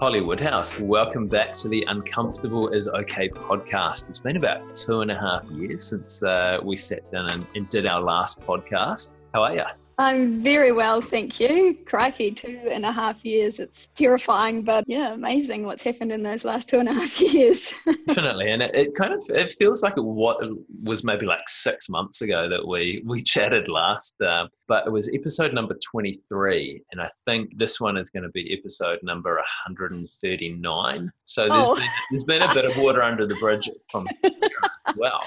Holly Woodhouse, welcome back to the Uncomfortable is Okay podcast. It's been about two and a half years since uh, we sat down and, and did our last podcast. How are you? I'm very well, thank you. Crikey, two and a half years. It's terrifying, but yeah, amazing what's happened in those last two and a half years. Definitely, and it, it, kind of it feels like it, what was maybe like six months ago that we we chatted last, uh, but it was episode number twenty three, and I think this one is going to be episode number one hundred and thirty nine. So there's, oh. been, there's been a bit of water under the bridge from as well.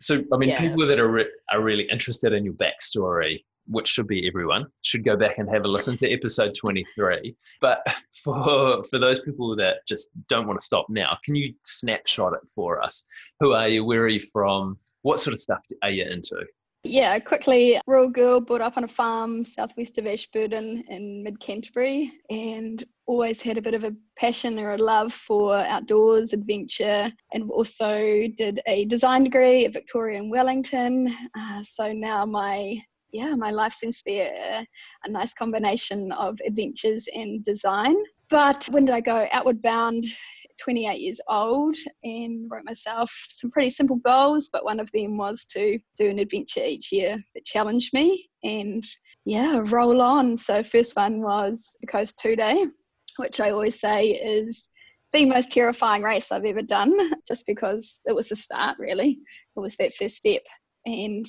So I mean, yeah. people that are re- are really interested in your backstory which should be everyone, should go back and have a listen to episode 23. But for for those people that just don't want to stop now, can you snapshot it for us? Who are you? Where are you from? What sort of stuff are you into? Yeah, quickly, rural girl brought up on a farm southwest of Ashburton in mid Canterbury, and always had a bit of a passion or a love for outdoors, adventure, and also did a design degree at Victoria and Wellington. Uh, so now my yeah, my life seems to be a, a nice combination of adventures and design. But when did I go outward bound? 28 years old and wrote myself some pretty simple goals, but one of them was to do an adventure each year that challenged me and yeah, roll on. So first one was the Coast Two Day, which I always say is the most terrifying race I've ever done, just because it was the start really. It was that first step. And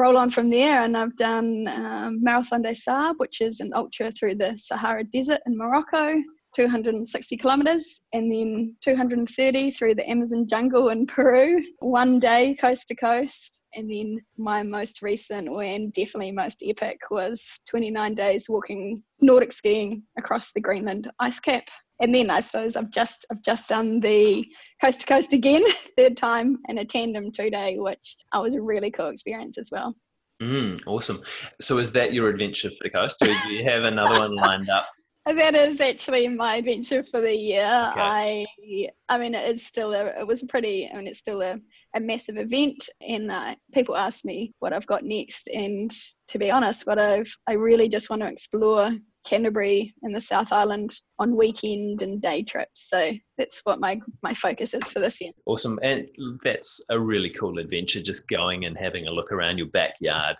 roll on from there. And I've done um, Marathon des Sables, which is an ultra through the Sahara Desert in Morocco, 260 kilometers, and then 230 through the Amazon jungle in Peru, one day coast to coast. And then my most recent and definitely most epic was 29 days walking Nordic skiing across the Greenland ice cap and then I suppose I've just I've just done the coast to coast again, third time in a tandem two day, which uh, was a really cool experience as well. Mm, awesome. So is that your adventure for the coast, or do you have another one lined up? That is actually my adventure for the year. Okay. I I mean it is still a, it was a pretty I mean it's still a, a massive event and uh, people ask me what I've got next and to be honest what I've I really just want to explore Canterbury and the South Island on weekend and day trips. So that's what my my focus is for this year. Awesome, and that's a really cool adventure. Just going and having a look around your backyard.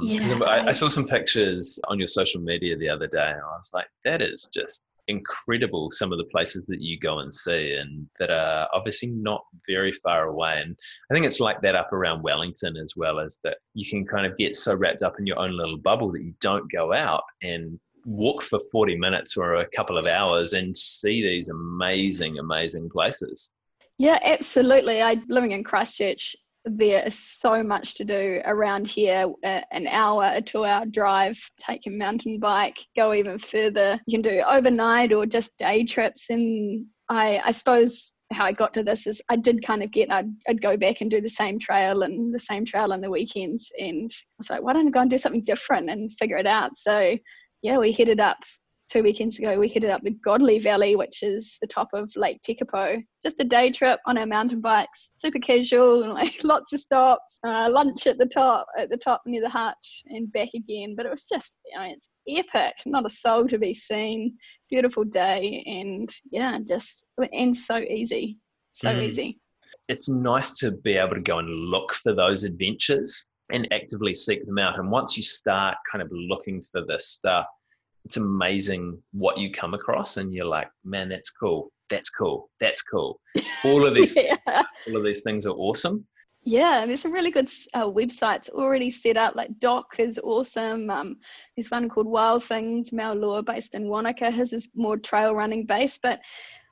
Um, yeah. I, I saw some pictures on your social media the other day, and I was like, that is just incredible some of the places that you go and see and that are obviously not very far away and i think it's like that up around wellington as well as that you can kind of get so wrapped up in your own little bubble that you don't go out and walk for 40 minutes or a couple of hours and see these amazing, amazing places. Yeah, absolutely. I living in Christchurch, there is so much to do around here. Uh, an hour, a two-hour drive, take a mountain bike, go even further. You can do overnight or just day trips. And I, I suppose how I got to this is I did kind of get I'd, I'd go back and do the same trail and the same trail on the weekends and I was like why don't I go and do something different and figure it out so yeah, we headed up two weekends ago. We headed up the Godley Valley, which is the top of Lake Tekapo. Just a day trip on our mountain bikes, super casual, and like lots of stops, uh, lunch at the top, at the top near the hutch, and back again. But it was just, you know, it's epic. Not a soul to be seen. Beautiful day, and yeah, just and so easy, so mm. easy. It's nice to be able to go and look for those adventures and actively seek them out. And once you start kind of looking for this stuff, it's amazing what you come across, and you're like, man, that's cool. That's cool. That's cool. All of these, yeah. all of these things are awesome. Yeah, there's some really good uh, websites already set up. Like DOC is awesome. Um, there's one called Wild Things, Mal Law, based in Wanaka. His is more trail running based, but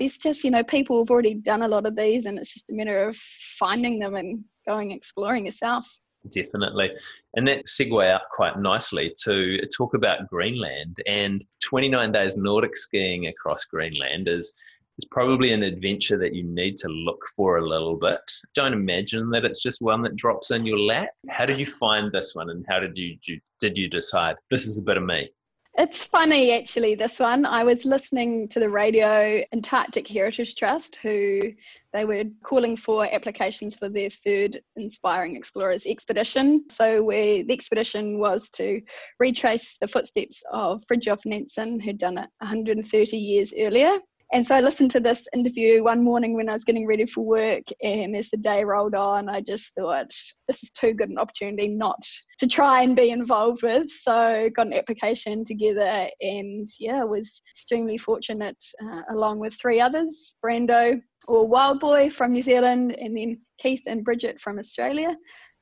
there's just you know people have already done a lot of these, and it's just a matter of finding them and going exploring yourself. Definitely. And that segue out quite nicely to talk about Greenland and 29 days Nordic skiing across Greenland is is probably an adventure that you need to look for a little bit. Don't imagine that it's just one that drops in your lap. How did you find this one and how did you, you did you decide this is a bit of me? It's funny, actually, this one. I was listening to the radio Antarctic Heritage Trust, who they were calling for applications for their third Inspiring Explorers expedition. So, where the expedition was to retrace the footsteps of Fridtjof Nansen, who'd done it 130 years earlier. And so I listened to this interview one morning when I was getting ready for work, and as the day rolled on, I just thought this is too good an opportunity not to try and be involved with. So got an application together, and yeah, was extremely fortunate, uh, along with three others: Brando or Wild Boy from New Zealand, and then Keith and Bridget from Australia.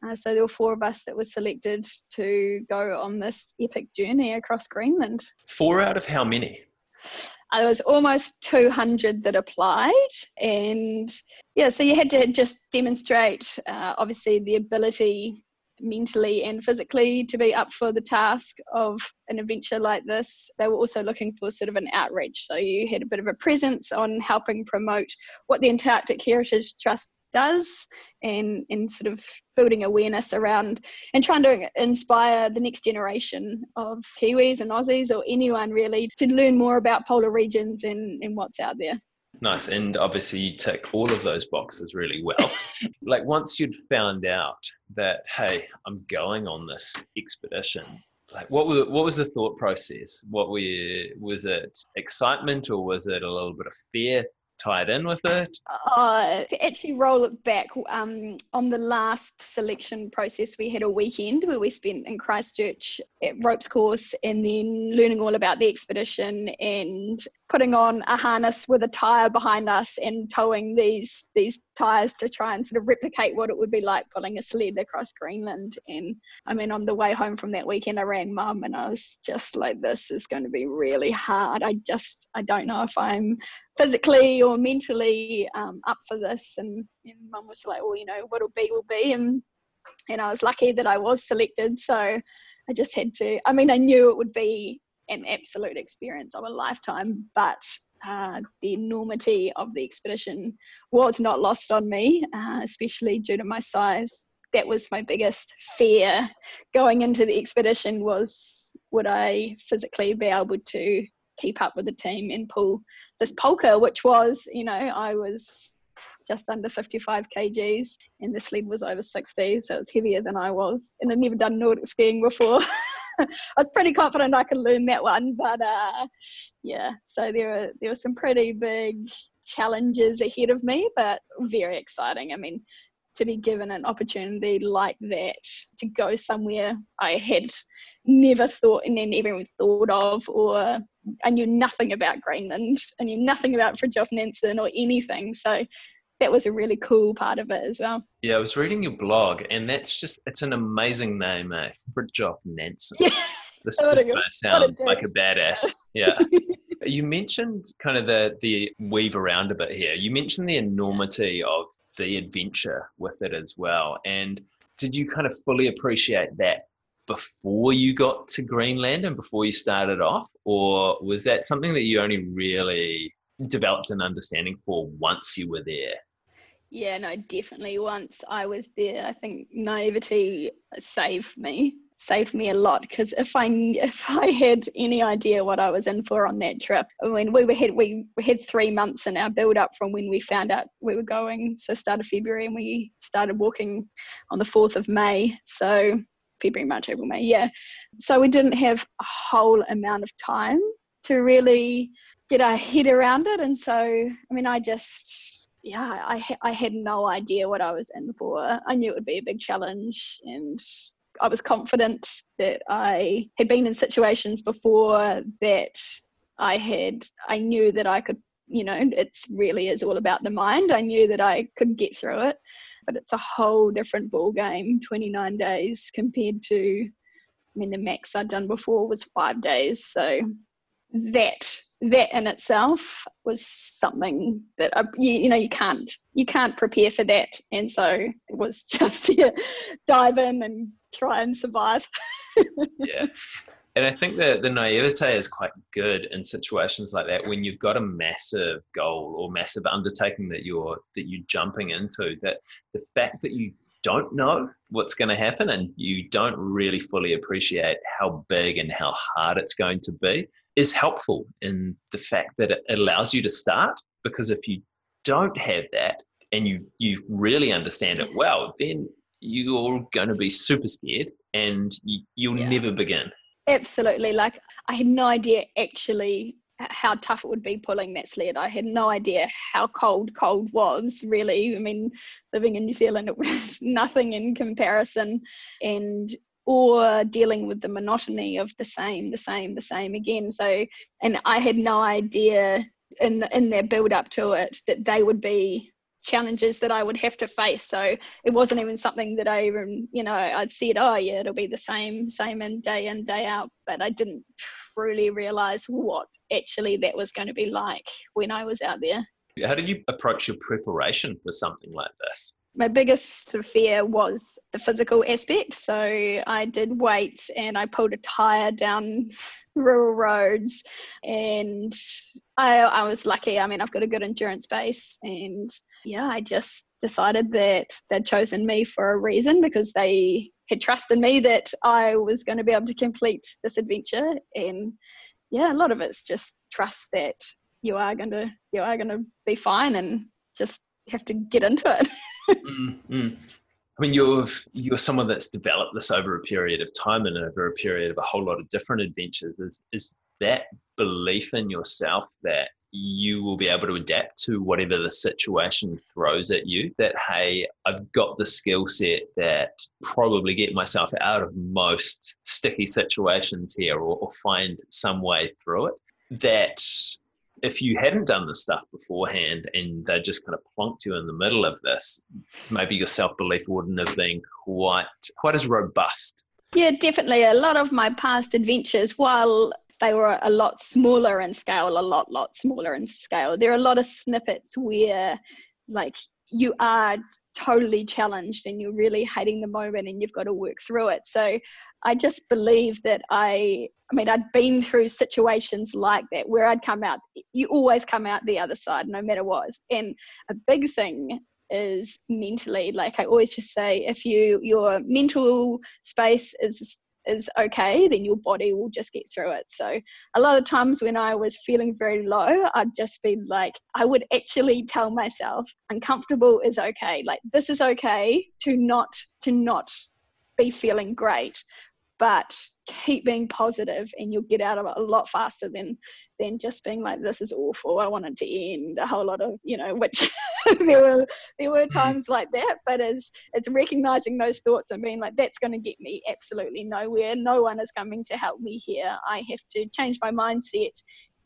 Uh, so there were four of us that were selected to go on this epic journey across Greenland. Four out of how many? Uh, there was almost 200 that applied and yeah so you had to just demonstrate uh, obviously the ability mentally and physically to be up for the task of an adventure like this. They were also looking for sort of an outreach. So you had a bit of a presence on helping promote what the Antarctic Heritage Trust does and and sort of building awareness around and trying to inspire the next generation of Kiwis and Aussies or anyone really to learn more about polar regions and, and what's out there. Nice. And obviously you tick all of those boxes really well. like once you'd found out that, hey, I'm going on this expedition, like what was what was the thought process? What were you, was it excitement or was it a little bit of fear? Tied in with it? Uh, actually roll it back, um, on the last selection process, we had a weekend where we spent in Christchurch at ropes course and then learning all about the expedition and putting on a harness with a tire behind us and towing these these tires to try and sort of replicate what it would be like pulling a sled across Greenland. And I mean, on the way home from that weekend, I rang mum and I was just like, "This is going to be really hard. I just I don't know if I'm physically or mentally um, up for this." And, and mum was like, "Well, you know, what'll be will be." And and I was lucky that I was selected, so I just had to. I mean, I knew it would be an absolute experience of a lifetime, but uh, the enormity of the expedition was not lost on me, uh, especially due to my size. That was my biggest fear going into the expedition was would I physically be able to keep up with the team and pull this pulka, which was, you know, I was just under 55 kgs and the sled was over 60, so it was heavier than I was. And I'd never done Nordic skiing before. I was pretty confident I could learn that one, but uh, yeah. So there were there were some pretty big challenges ahead of me, but very exciting. I mean, to be given an opportunity like that to go somewhere I had never thought and then even thought of, or I knew nothing about Greenland, I knew nothing about Fridtjof Nansen or anything. So that was a really cool part of it as well. Yeah, I was reading your blog, and that's just, it's an amazing name, eh? Fridtjof Nansen. Yeah. This, this might sound like a badass. Yeah. you mentioned kind of the, the weave around a bit here. You mentioned the enormity of the adventure with it as well. And did you kind of fully appreciate that before you got to Greenland and before you started off? Or was that something that you only really developed an understanding for once you were there? Yeah, no, definitely. Once I was there, I think naivety saved me, saved me a lot. Because if I if I had any idea what I was in for on that trip, I mean, we were had we, had three months in our build up from when we found out we were going. So start of February, and we started walking on the fourth of May. So February, March, April, May. Yeah. So we didn't have a whole amount of time to really get our head around it, and so I mean, I just yeah, I I had no idea what I was in for. I knew it would be a big challenge, and I was confident that I had been in situations before that I had. I knew that I could. You know, it's really is all about the mind. I knew that I could get through it, but it's a whole different ball game. Twenty nine days compared to, I mean, the max I'd done before was five days. So that that in itself was something that uh, you, you know you can't you can't prepare for that. And so it was just yeah, dive in and try and survive. Yeah. And i think that the naivete is quite good in situations like that when you've got a massive goal or massive undertaking that you're that you're jumping into that the fact that you don't know what's going to happen and you don't really fully appreciate how big and how hard it's going to be is helpful in the fact that it allows you to start because if you don't have that and you you really understand it well then you're going to be super scared and you, will yeah. never begin absolutely like i had no idea actually how tough it would be pulling that sled. I had no idea how cold cold was really. I mean, living in New Zealand, it was nothing in comparison, and or dealing with the monotony of the same, the same, the same again. So, and I had no idea in in their build up to it that they would be challenges that I would have to face. So it wasn't even something that I even, you know, I'd said, oh yeah, it'll be the same, same in day in, day out. But I didn't truly realize what actually that was going to be like when I was out there. How did you approach your preparation for something like this? My biggest fear was the physical aspect. So I did weights and I pulled a tire down rural roads and I, I was lucky. I mean, I've got a good endurance base and yeah, I just decided that they'd chosen me for a reason because they had trusted me that I was going to be able to complete this adventure. And yeah, a lot of it's just trust that you are going to you are going to be fine and just have to get into it. mm-hmm. I mean, you're you're someone that's developed this over a period of time and over a period of a whole lot of different adventures. Is is that belief in yourself that you will be able to adapt to whatever the situation throws at you. That, hey, I've got the skill set that probably get myself out of most sticky situations here or, or find some way through it. That if you hadn't done the stuff beforehand and they just kind of plonked you in the middle of this, maybe your self belief wouldn't have been quite quite as robust. Yeah, definitely. A lot of my past adventures, while they were a lot smaller in scale, a lot, lot smaller in scale. There are a lot of snippets where, like, you are totally challenged and you're really hating the moment and you've got to work through it. So I just believe that I, I mean, I'd been through situations like that where I'd come out, you always come out the other side no matter what. And a big thing is mentally, like I always just say, if you, your mental space is is okay, then your body will just get through it. So a lot of times when I was feeling very low, I'd just be like, I would actually tell myself, uncomfortable is okay. Like this is okay to not to not be feeling great but keep being positive and you'll get out of it a lot faster than than just being like this is awful i want it to end a whole lot of you know which there were there were mm-hmm. times like that but it's it's recognizing those thoughts and being like that's going to get me absolutely nowhere. No one is coming to help me here. I have to change my mindset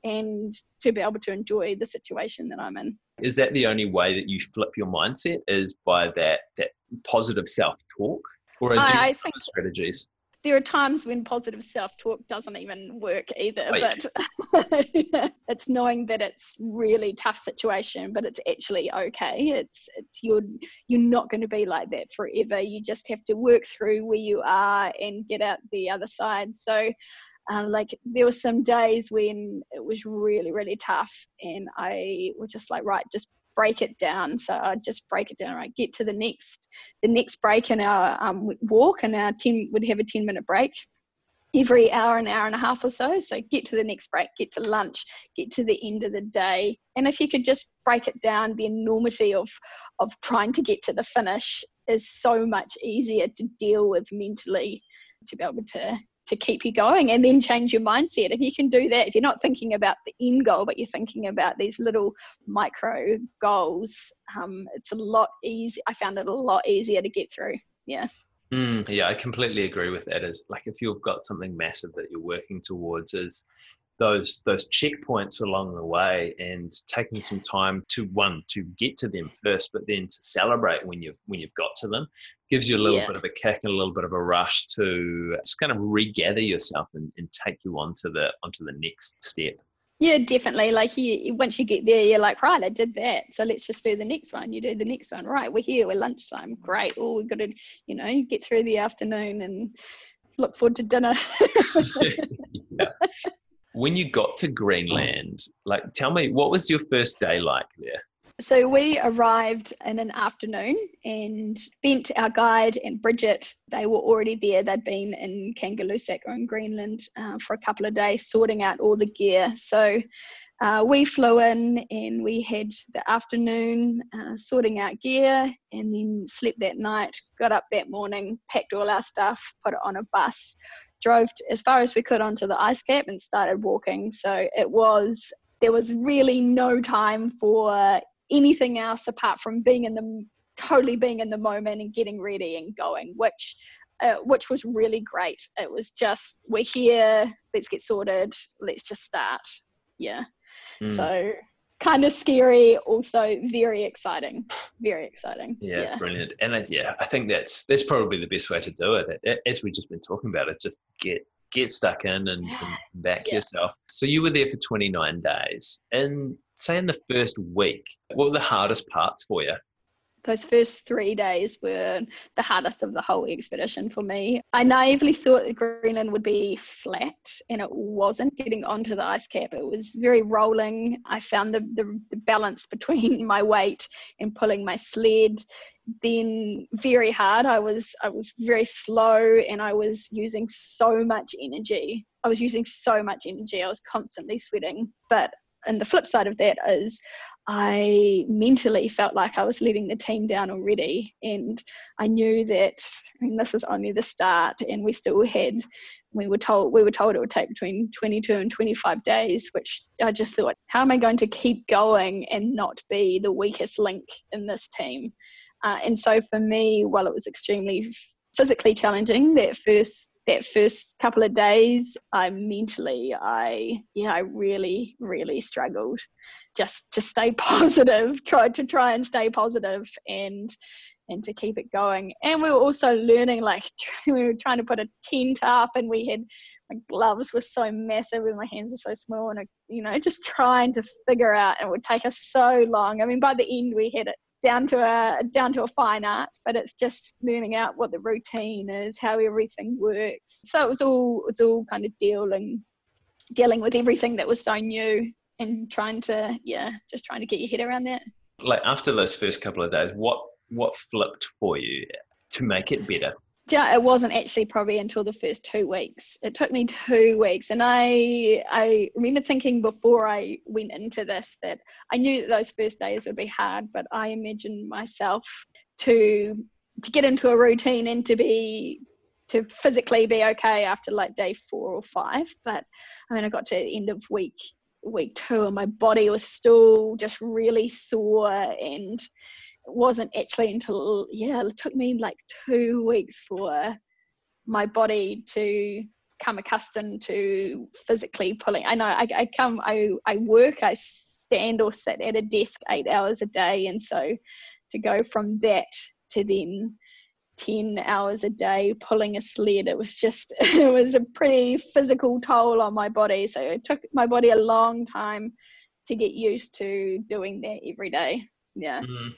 and to be able to enjoy the situation that i'm in. Is that the only way that you flip your mindset is by that that positive self-talk? Or are I, I think strategies there are times when positive self-talk doesn't even work either but it's knowing that it's really tough situation but it's actually okay. It's it's you're you're not going to be like that forever. You just have to work through where you are and get out the other side. So um, like there were some days when it was really really tough and i was just like right just break it down. So I'd just break it down. I right? get to the next the next break in our um, walk, and our team would have a ten minute break every hour, an hour and a half or so. So get to the next break, get to lunch, get to the end of the day, and if you could just break it down, the enormity of of trying to get to the finish is so much easier to deal with mentally to be able to to keep you going and then change your mindset. If you can do that, if you're not thinking about the end goal, but you're thinking about these little micro goals, um, it's a lot easy. I found it a lot easier to get through. Yeah. Mm, yeah, I completely agree with that. Is like if you've got something massive that you're working towards, is those those checkpoints along the way and taking some time to one to get to them first but then to celebrate when you've when you've got to them gives you a little yeah. bit of a kick and a little bit of a rush to just kind of regather yourself and, and take you on to the onto the next step yeah, definitely. Like you, once you get there, you're like, right, I did that. So let's just do the next one. You do the next one. Right, we're here. We're lunchtime. Great. Oh, we've got to, you know, get through the afternoon and look forward to dinner. yeah when you got to Greenland, like tell me what was your first day like there? So we arrived in an afternoon and Bent, our guide, and Bridget, they were already there. They'd been in Kangerlussuaq or in Greenland uh, for a couple of days sorting out all the gear. So uh, we flew in and we had the afternoon uh, sorting out gear and then slept that night, got up that morning, packed all our stuff, put it on a bus, drove as far as we could onto the ice cap and started walking. So it was there was really no time for anything else apart from being in the totally being in the moment and getting ready and going, which uh, which was really great. It was just we're here, let's get sorted, let's just start. Yeah. Mm. So kind of scary, also very exciting. Very exciting. Yeah, yeah. brilliant. And uh, yeah, I think that's that's probably the best way to do it. As we've just been talking about, is just get get stuck in and, and back yeah. yourself. So you were there for 29 days. And say in the first week, what were the hardest parts for you? those first three days were the hardest of the whole expedition for me. I naively thought Greenland would be flat, and it wasn't. Getting onto the ice cap, it was very rolling. I found the, the, the balance between my weight and pulling my sled then very hard. I was I was very slow, and I was using so much energy. I was using so much energy. I was constantly sweating, but and the flip side of that is I mentally felt like I was letting the team down already. And I knew that I mean, this was only the start, and we still had. We were told we were told it would take between 22 and 25 days, which I just thought, how am I going to keep going and not be the weakest link in this team? Uh, and so for me, while it was extremely physically challenging that first that first couple of days i mentally i yeah i really really struggled just to stay positive tried to try and stay positive and and to keep it going. And we were also learning like we were trying to put a tent up and we had my gloves were so massive and my hands are so small and you know just trying to figure out and it would take us so long. I mean by the end we had it down to a down to a fine art but it's just learning out what the routine is how everything works. So it was all it's all kind of dealing dealing with everything that was so new and trying to yeah just trying to get your head around that. Like after those first couple of days what what flipped for you to make it better it wasn't actually probably until the first two weeks. It took me two weeks, and I I remember thinking before I went into this that I knew that those first days would be hard, but I imagined myself to to get into a routine and to be to physically be okay after like day four or five. But I mean, I got to the end of week week two, and my body was still just really sore and wasn't actually until yeah it took me like two weeks for my body to come accustomed to physically pulling. I know i, I come I, I work i stand or sit at a desk eight hours a day and so to go from that to then 10 hours a day pulling a sled it was just it was a pretty physical toll on my body. So it took my body a long time to get used to doing that every day. Yeah. Mm-hmm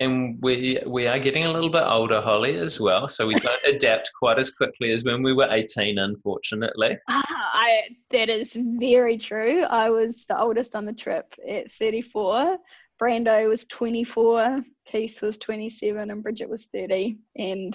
and we we are getting a little bit older, Holly, as well. So we don't adapt quite as quickly as when we were eighteen, unfortunately. Ah, I, that is very true. I was the oldest on the trip at thirty four. Brando was 24, Keith was 27, and Bridget was 30. And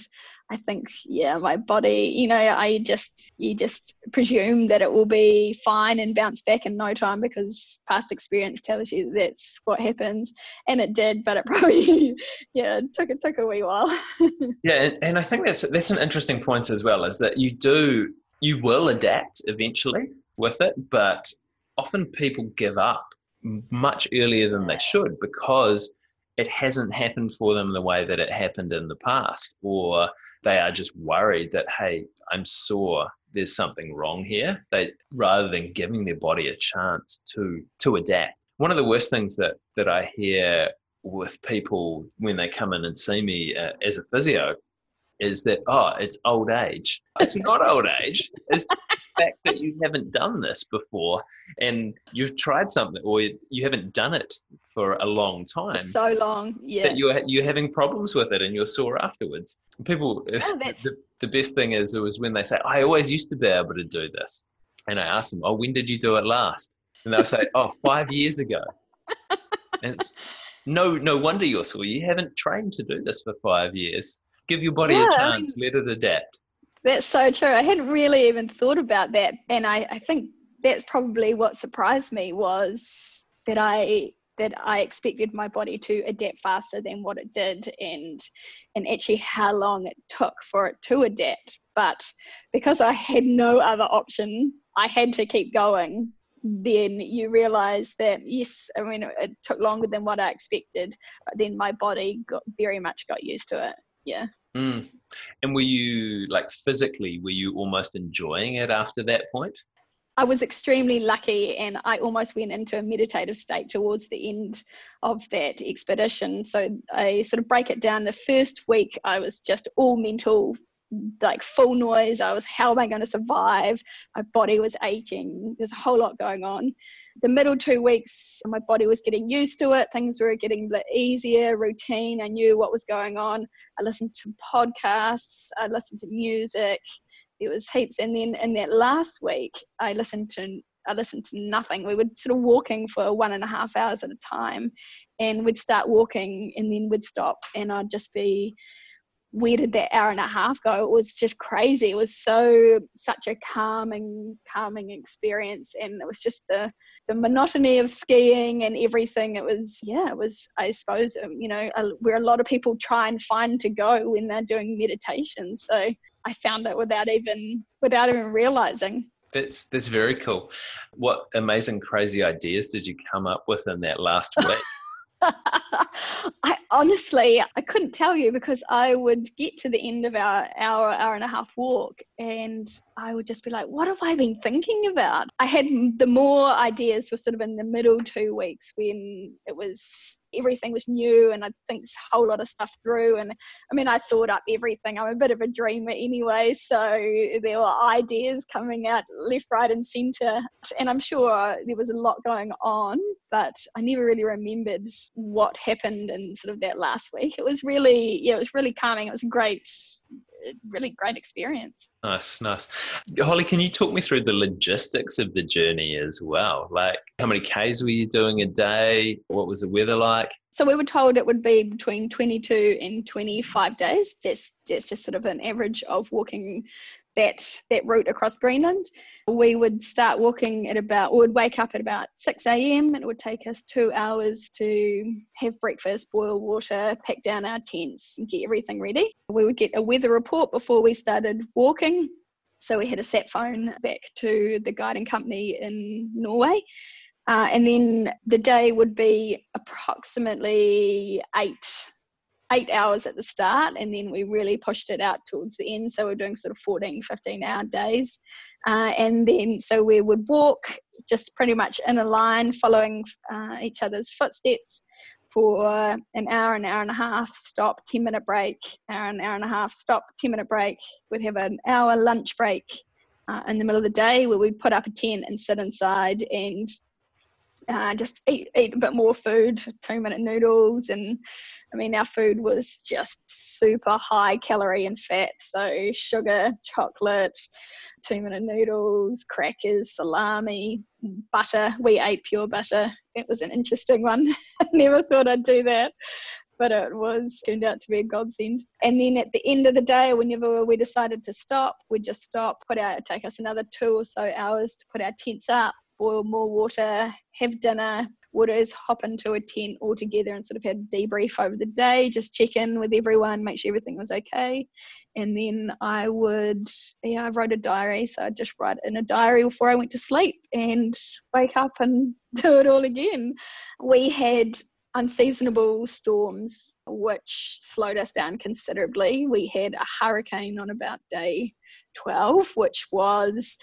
I think, yeah, my body, you know, I just, you just presume that it will be fine and bounce back in no time because past experience tells you that's what happens. And it did, but it probably, yeah, it took, it took a wee while. yeah. And, and I think that's, that's an interesting point as well, is that you do, you will adapt eventually with it, but often people give up much earlier than they should because it hasn't happened for them the way that it happened in the past, or they are just worried that, hey, I'm sore, there's something wrong here. They rather than giving their body a chance to to adapt. One of the worst things that that I hear with people when they come in and see me uh, as a physio is that oh, it's old age. It's not old age. It's fact that you haven't done this before and you've tried something or you haven't done it for a long time. So long, yeah. That you're you're having problems with it and you're sore afterwards. People, oh, the, the best thing is it was when they say, "I always used to be able to do this," and I ask them, "Oh, when did you do it last?" And they'll say, "Oh, five years ago." And it's no no wonder you're sore. You haven't trained to do this for five years. Give your body yeah, a chance. I mean, let it adapt. That's so true. I hadn't really even thought about that. And I, I think that's probably what surprised me was that I that I expected my body to adapt faster than what it did and and actually how long it took for it to adapt But because I had no other option, I had to keep going. Then you realize that, yes, I mean, it took longer than what I expected, but then my body got very much got used to it. Yeah. Mm. And were you like physically, were you almost enjoying it after that point? I was extremely lucky and I almost went into a meditative state towards the end of that expedition. So I sort of break it down. The first week, I was just all mental, like full noise. I was, how am I going to survive? My body was aching. There's a whole lot going on. The middle two weeks, my body was getting used to it. Things were getting a bit easier, routine. I knew what was going on. I listened to podcasts, I listened to music It was heaps. And then in that last week, I listened to I listened to nothing. We would sort of walking for one and a half hours at a time, and we'd start walking, and then we'd stop, and I'd just be, where did that hour and a half go? It was just crazy. It was so such a calming, calming experience, and it was just the the monotony of skiing and everything. It was yeah, it was I suppose um, you know where a lot of people try and find to go when they're doing meditation. So I found it without even without even realizing. That's that's very cool. What amazing, crazy ideas did you come up with in that last week? I honestly I couldn't tell you because I would get to the end of our hour hour and a half walk and I would just be like, what have I been thinking about? I had the more ideas were sort of in the middle two weeks when it was everything was new and I'd think a whole lot of stuff through. And I mean, I thought up everything. I'm a bit of a dreamer anyway, so there were ideas coming out left, right, and centre. And I'm sure there was a lot going on, but I never really remembered what happened in sort of that last week. It was really, yeah, it was really calming. It was great really great experience. Nice, nice. Holly, can you talk me through the logistics of the journey as well? Like, how many Ks were you doing a day? What was the weather like? So we were told it would be between 22 and 25 days. That's that's just sort of an average of walking that that route across Greenland. We would start walking at about, we would wake up at about 6 a.m. and it would take us two hours to have breakfast, boil water, pack down our tents, and get everything ready. We would get a weather report before we started walking. So we had a sat phone back to the guiding company in Norway. Uh, and then the day would be approximately eight eight hours at the start and then we really pushed it out towards the end. So we're doing sort of 14 15 hour days. Uh, and then so we would walk just pretty much in a line following uh, each other's footsteps for an hour an hour and a half stop 10 minute break hour an hour and a half stop 10 minute break. We'd have an hour lunch break uh, in the middle of the day where we'd put up a tent and sit inside and uh, just eat, eat a bit more food, two minute noodles. And I mean, our food was just super high calorie and fat. So, sugar, chocolate, two minute noodles, crackers, salami, butter. We ate pure butter. It was an interesting one. Never thought I'd do that. But it was turned out to be a godsend. And then at the end of the day, whenever we decided to stop, we'd just stop, put out, take us another two or so hours to put our tents up, boil more water, have dinner, would hop into a tent all together and sort of had a debrief over the day, just check in with everyone, make sure everything was okay. And then I would, yeah, I wrote a diary. So I'd just write in a diary before I went to sleep and wake up and do it all again. We had unseasonable storms, which slowed us down considerably. We had a hurricane on about day 12, which was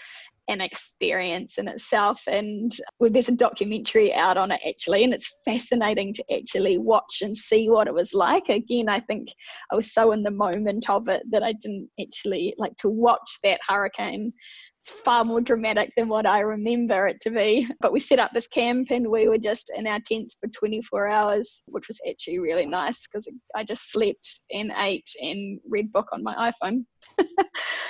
an experience in itself. And well, there's a documentary out on it actually, and it's fascinating to actually watch and see what it was like. Again, I think I was so in the moment of it that I didn't actually like to watch that hurricane it's far more dramatic than what I remember it to be. But we set up this camp and we were just in our tents for 24 hours, which was actually really nice because I just slept and ate and read book on my iPhone.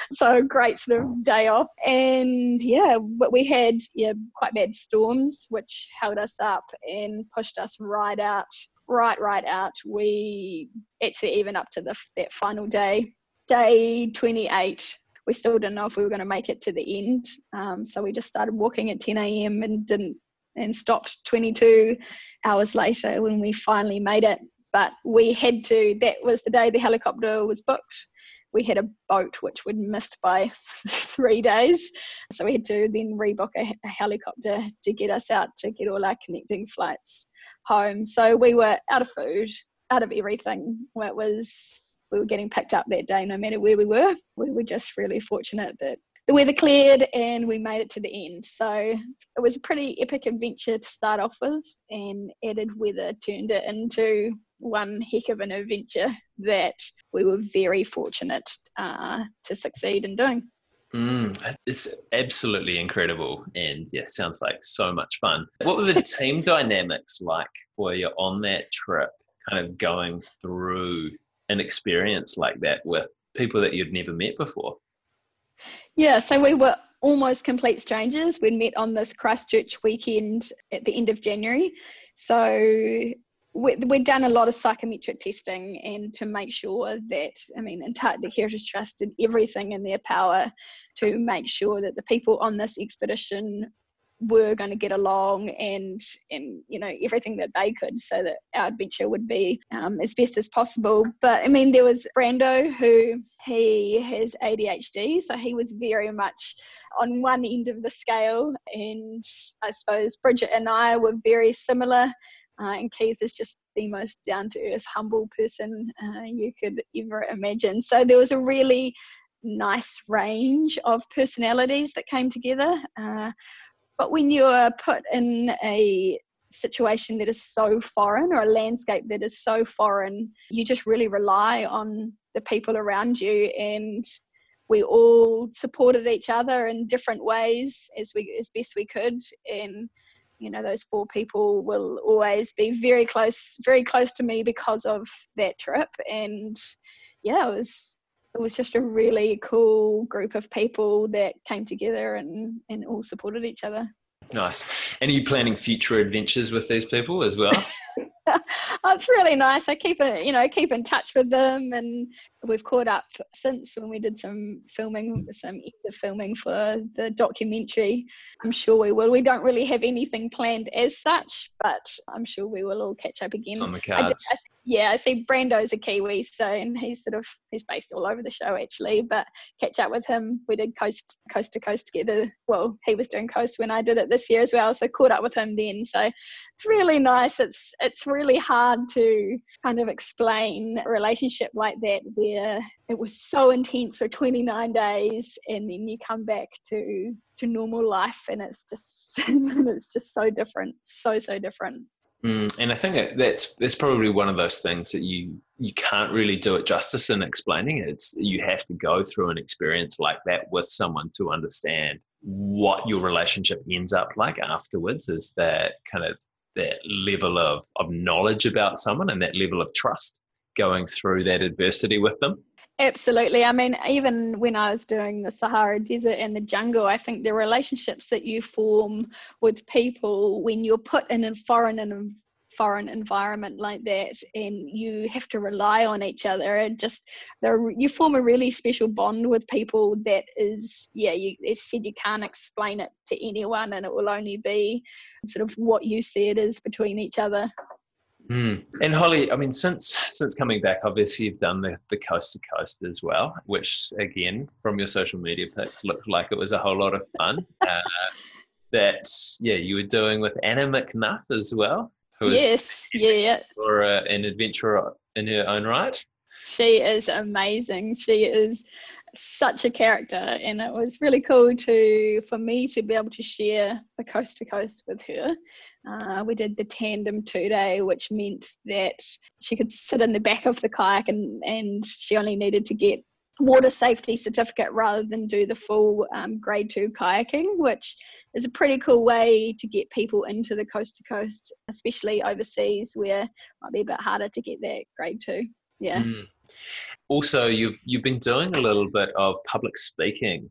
so great sort of day off. And yeah, we had yeah quite bad storms which held us up and pushed us right out, right right out. We actually even up to the that final day, day 28 we still didn't know if we were going to make it to the end. Um, so we just started walking at 10 a.m. and didn't and stopped 22 hours later when we finally made it. But we had to. That was the day the helicopter was booked. We had a boat which we'd missed by three days. So we had to then rebook a, a helicopter to get us out to get all our connecting flights home. So we were out of food, out of everything. It was we were getting picked up that day no matter where we were. We were just really fortunate that the weather cleared and we made it to the end. So it was a pretty epic adventure to start off with, and added weather turned it into one heck of an adventure that we were very fortunate uh, to succeed in doing. Mm, it's absolutely incredible and yeah, sounds like so much fun. What were the team dynamics like for you're on that trip, kind of going through an experience like that with people that you'd never met before? Yeah, so we were almost complete strangers. We'd met on this Christchurch weekend at the end of January. So we, we'd done a lot of psychometric testing and to make sure that, I mean, Antarctic Heritage Trust did everything in their power to make sure that the people on this expedition were going to get along and and you know everything that they could so that our adventure would be um, as best as possible. But i mean there was brando who he has adhd so he was very much on one end of the scale. And i suppose bridget and i were very similar. Uh, and keith is just the most down to earth humble person uh, you could ever imagine. So there was a really nice range of personalities that came together. Uh, but when you're put in a situation that is so foreign or a landscape that is so foreign, you just really rely on the people around you and we all supported each other in different ways as we as best we could. And you know those four people will always be very close very close to me because of that trip. And yeah it was it was just a really cool group of people that came together and, and all supported each other. Nice. And are you planning future adventures with these people as well? Oh, it's really nice. I keep it, you know, keep in touch with them, and we've caught up since when we did some filming, some extra filming for the documentary. I'm sure we will. We don't really have anything planned as such, but I'm sure we will all catch up again. It's on the cards. I did, I yeah, I see Brando's a Kiwi, so and he's sort of he's based all over the show actually. But catch up with him. We did coast coast to coast together. Well, he was doing coast when I did it this year as well, so caught up with him then. So it's really nice. It's it's really hard to kind of explain a relationship like that where it was so intense for 29 days and then you come back to to normal life and it's just it's just so different, so so different. Mm, and I think that that's that's probably one of those things that you you can't really do it justice in explaining. It's you have to go through an experience like that with someone to understand what your relationship ends up like afterwards. Is that kind of that level of of knowledge about someone and that level of trust going through that adversity with them. Absolutely. I mean, even when I was doing the Sahara Desert and the jungle, I think the relationships that you form with people when you're put in a foreign and foreign environment like that and you have to rely on each other and just you form a really special bond with people that is yeah you as said you can't explain it to anyone and it will only be sort of what you see it is between each other Mm. And Holly, I mean, since since coming back, obviously you've done the, the coast to coast as well, which again, from your social media pics, looked like it was a whole lot of fun. uh, that yeah, you were doing with Anna McNuff as well. Who yes, yeah, or uh, an adventurer in her own right. She is amazing. She is such a character and it was really cool to for me to be able to share the coast to coast with her uh, we did the tandem two day which meant that she could sit in the back of the kayak and, and she only needed to get water safety certificate rather than do the full um, grade two kayaking which is a pretty cool way to get people into the coast to coast especially overseas where it might be a bit harder to get that grade two. Yeah. Mm. Also you've you've been doing a little bit of public speaking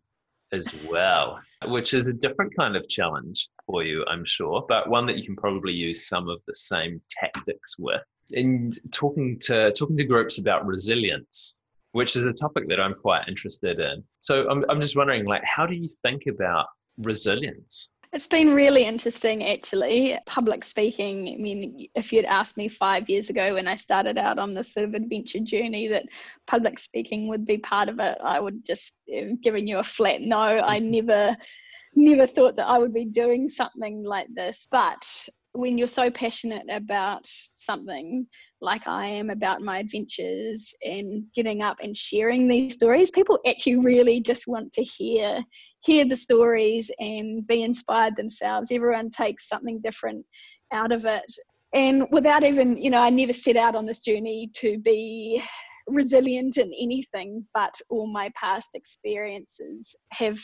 as well, which is a different kind of challenge for you, I'm sure, but one that you can probably use some of the same tactics with. In talking to talking to groups about resilience, which is a topic that I'm quite interested in. So I'm I'm just wondering, like, how do you think about resilience? It's been really interesting, actually. Public speaking, I mean, if you'd asked me five years ago when I started out on this sort of adventure journey that public speaking would be part of it, I would just have given you a flat no. I mm-hmm. never, never thought that I would be doing something like this. But when you're so passionate about something like I am about my adventures and getting up and sharing these stories, people actually really just want to hear hear the stories and be inspired themselves. Everyone takes something different out of it. And without even, you know, I never set out on this journey to be resilient in anything, but all my past experiences have,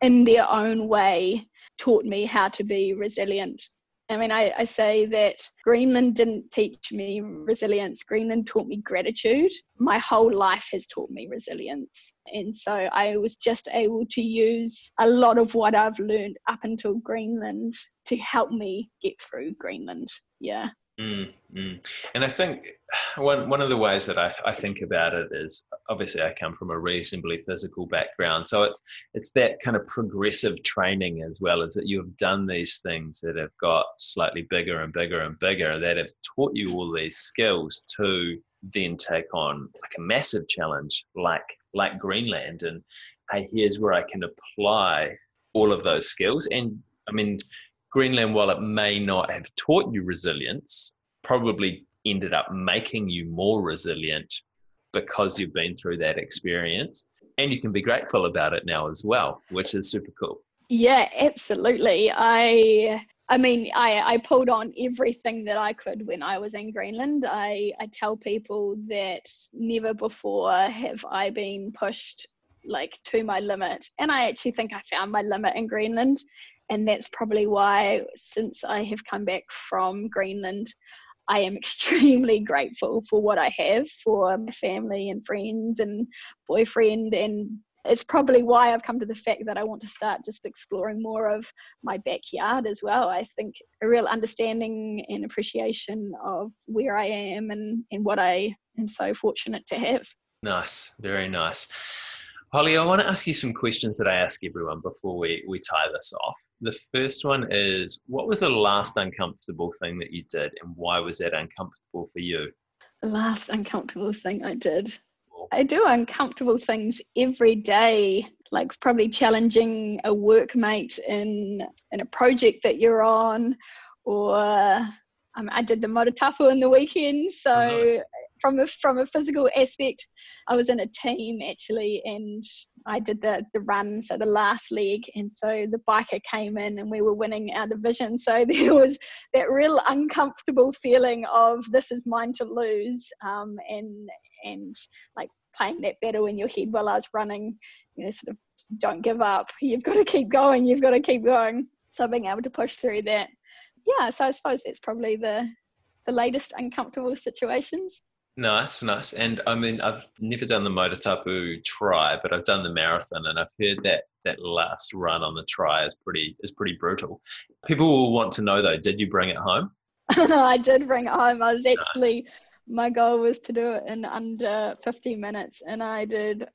in their own way, taught me how to be resilient I mean, I, I, say that Greenland didn't teach me resilience. Greenland taught me gratitude. My whole life has taught me resilience. And so I was just able to use a lot of what I've learned up until Greenland to help me get through Greenland. Yeah. Mm, mm. And I think one one of the ways that I, I think about it is obviously I come from a reasonably physical background, so it's it's that kind of progressive training as well as that you've done these things that have got slightly bigger and bigger and bigger that have taught you all these skills to then take on like a massive challenge like like Greenland, and hey, here's where I can apply all of those skills. And I mean, Greenland, while it may not have taught you resilience, probably ended up making you more resilient because you've been through that experience. And you can be grateful about it now as well, which is super cool. Yeah, absolutely. I I mean, I, I pulled on everything that I could when I was in Greenland. I, I tell people that never before have I been pushed like to my limit. And I actually think I found my limit in Greenland and that's probably why since I have come back from Greenland, I am extremely grateful for what I have for my family and friends and boyfriend and it's probably why I've come to the fact that I want to start just exploring more of my backyard as well. I think a real understanding and appreciation of where I am and, and what I am so fortunate to have. Nice, very nice. Hollie, I want to ask you some questions that I ask everyone before we, we tie this off. The first one is What was the last uncomfortable thing that you did, and why was that uncomfortable for you? The last uncomfortable thing I did. I do uncomfortable things every day, like probably challenging a workmate in in a project that you're on, or um, I did the Motutapu in the weekend, so oh, nice from a from a physical aspect, I was in a team actually, and I did the the run, so the last leg, and so the biker came in, and we were winning our division. So there was that real uncomfortable feeling of this is mine to lose, um, and and like playing that battle in your head while I was running, you know, sort of don't give up. You've got to keep going. You've got to keep going. So being able to push through that, yeah. So I suppose that's probably the the latest uncomfortable situations. Nice, nice. And I mean, I've never done the Motutapu tri, but I've done the marathon, and I've heard that that last run on the tri is pretty is pretty brutal. People will want to know though. Did you bring it home? I did bring it home. I was actually nice. my goal was to do it in under 50 minutes, and I did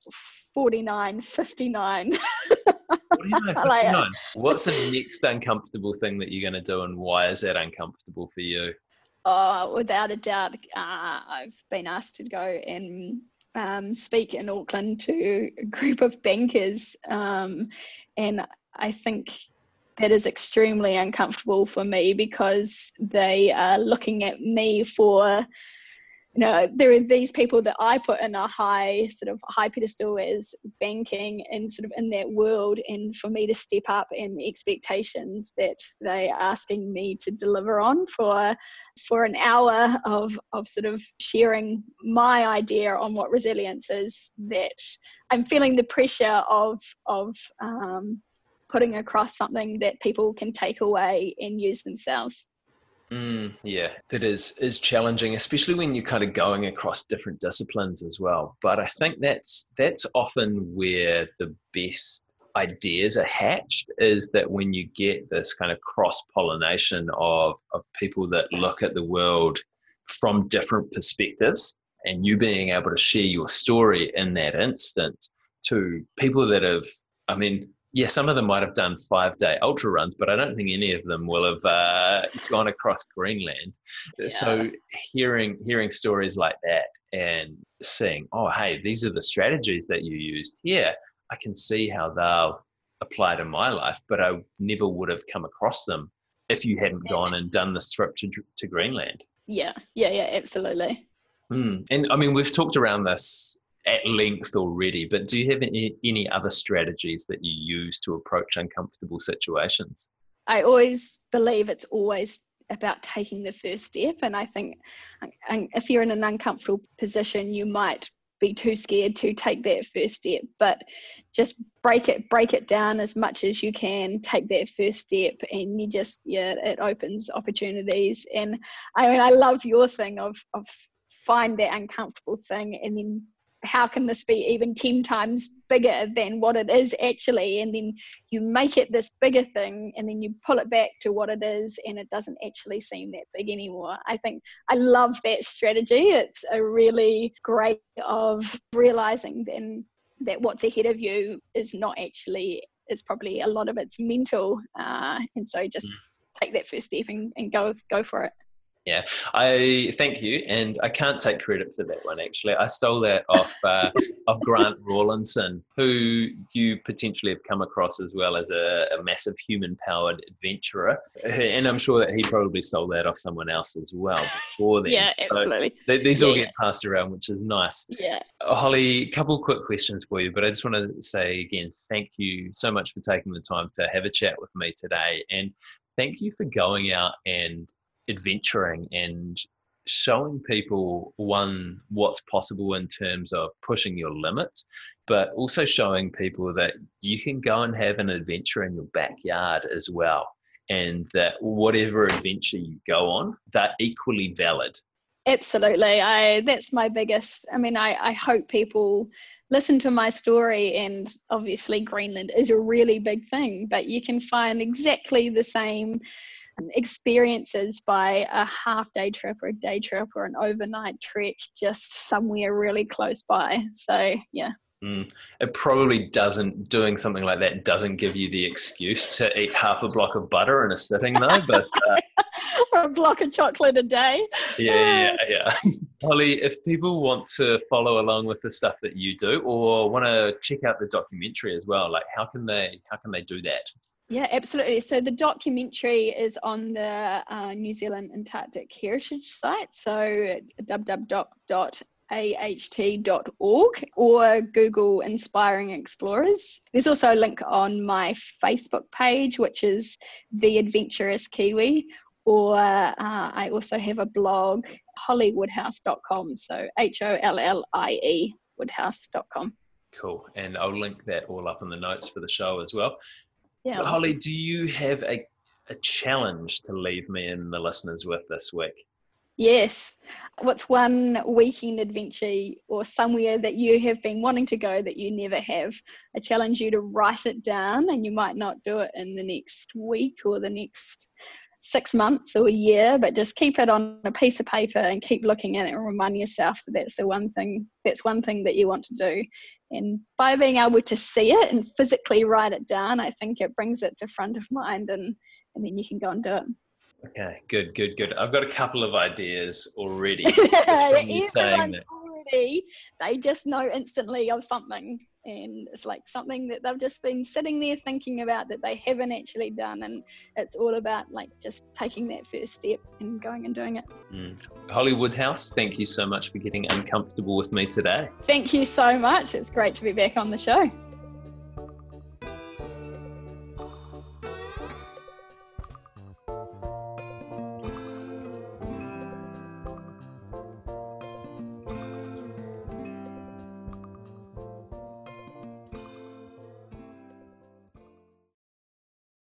49, 59. 49, 59. What's the next uncomfortable thing that you're going to do, and why is that uncomfortable for you? Oh, without a doubt, uh, I've been asked to go and um, speak in Auckland to a group of bankers, um, and I think that is extremely uncomfortable for me because they are looking at me for you know, there are these people that I put in a high sort of high pedestal as banking and sort of in that world, and for me to step up and the expectations that they are asking me to deliver on for for an hour of of sort of sharing my idea on what resilience is, that I'm feeling the pressure of of um, putting across something that people can take away and use themselves. Mm, yeah, that is is challenging, especially when you're kind of going across different disciplines as well. But I think that's that's often where the best ideas are hatched is that when you get this kind of cross pollination of of people that look at the world from different perspectives and you being able to share your story in that instance to people that have I mean yeah, some of them might have done five day ultra runs, but I don't think any of them will have uh, gone across Greenland. Yeah. So hearing hearing stories like that and seeing, oh, hey, these are the strategies that you used here. I can see how they'll apply to my life, but I never would have come across them if you hadn't yeah. gone and done this trip to, to Greenland. Yeah, yeah, yeah, absolutely. Mm. And I mean, we've talked around this at length already, but do you have any, any other strategies that you use to approach uncomfortable situations? I always believe it's always about taking the first step. And I think if you're in an uncomfortable position, you might be too scared to take that first step but just break it break it down as much as you can take that first step and you just yeah it opens opportunities and i mean i love your thing of of find that uncomfortable thing and then how can this be even 10 times bigger than what it is actually? And then you make it this bigger thing and then you pull it back to what it is and it doesn't actually seem that big anymore. I think i love that strategy. It's a really great of realizing then that what's ahead of you is not actually is probably a lot of it's mental uh, and so just mm. take that first step and, and go go for it yeah, I thank you, and I can't take credit for that one. Actually, I stole that off uh, off Grant Rawlinson, who you potentially have come across as well as a, a massive human-powered adventurer, and I'm sure that he probably stole that off someone else as well before then. Yeah, absolutely. So these all get passed around, which is nice. Yeah. Hollie, a couple quick questions for you, but I just want to say again, thank you so much for taking the time to have a chat with me today, and thank you for going out and adventuring and showing people one what's possible in terms of pushing your limits but also showing people that you can go and have an adventure in your backyard as well and that whatever adventure you go on they're equally valid. Absolutely. I that's my biggest i mean i i hope people listen to my story and obviously greenland is a really big thing but you can find exactly the same experiences by a half day trip or a day trip or an overnight trek just somewhere really close by. So, yeah. Mm. It probably doesn't, doing something like that doesn't give you the excuse to eat half a block of butter in a sitting though, but. Uh, or a block of chocolate a day. Yeah, yeah, yeah. Hollie, if people want to follow along with the stuff that you do or want to check out the documentary as well, like how can they, how can they do that? Yeah, absolutely. So the documentary is on the uh, New Zealand Antarctic Heritage site, so www.aht.org or Google Inspiring Explorers. There's also a link on my Facebook page, which is The Adventurous Kiwi, or uh, I also have a blog, holliewoodhouse.com, so H O L L I E woodhouse.com. Cool. And I'll link that all up in the notes for the show as well. Yeah. Hollie, do you have a, a challenge to leave me and the listeners with this week? Yes. What's one weekend adventure or somewhere that you have been wanting to go that you never have? I challenge you to write it down, and you might not do it in the next week or the next six months or a year, but just keep it on a piece of paper and keep looking at it and remind yourself that that's the one thing that's one thing that you want to do. And by being able to see it and physically write it down, I think it brings it to front of mind and, and then you can go and do it. Okay, good, good, good. I've got a couple of ideas already. already, they just know instantly of something and it's like something that they've just been sitting there thinking about that they haven't actually done and it's all about like just taking that first step and going and doing it. Mm. hollie woodhouse thank you so much for getting uncomfortable with me today. Thank you so much. It's great to be back on the show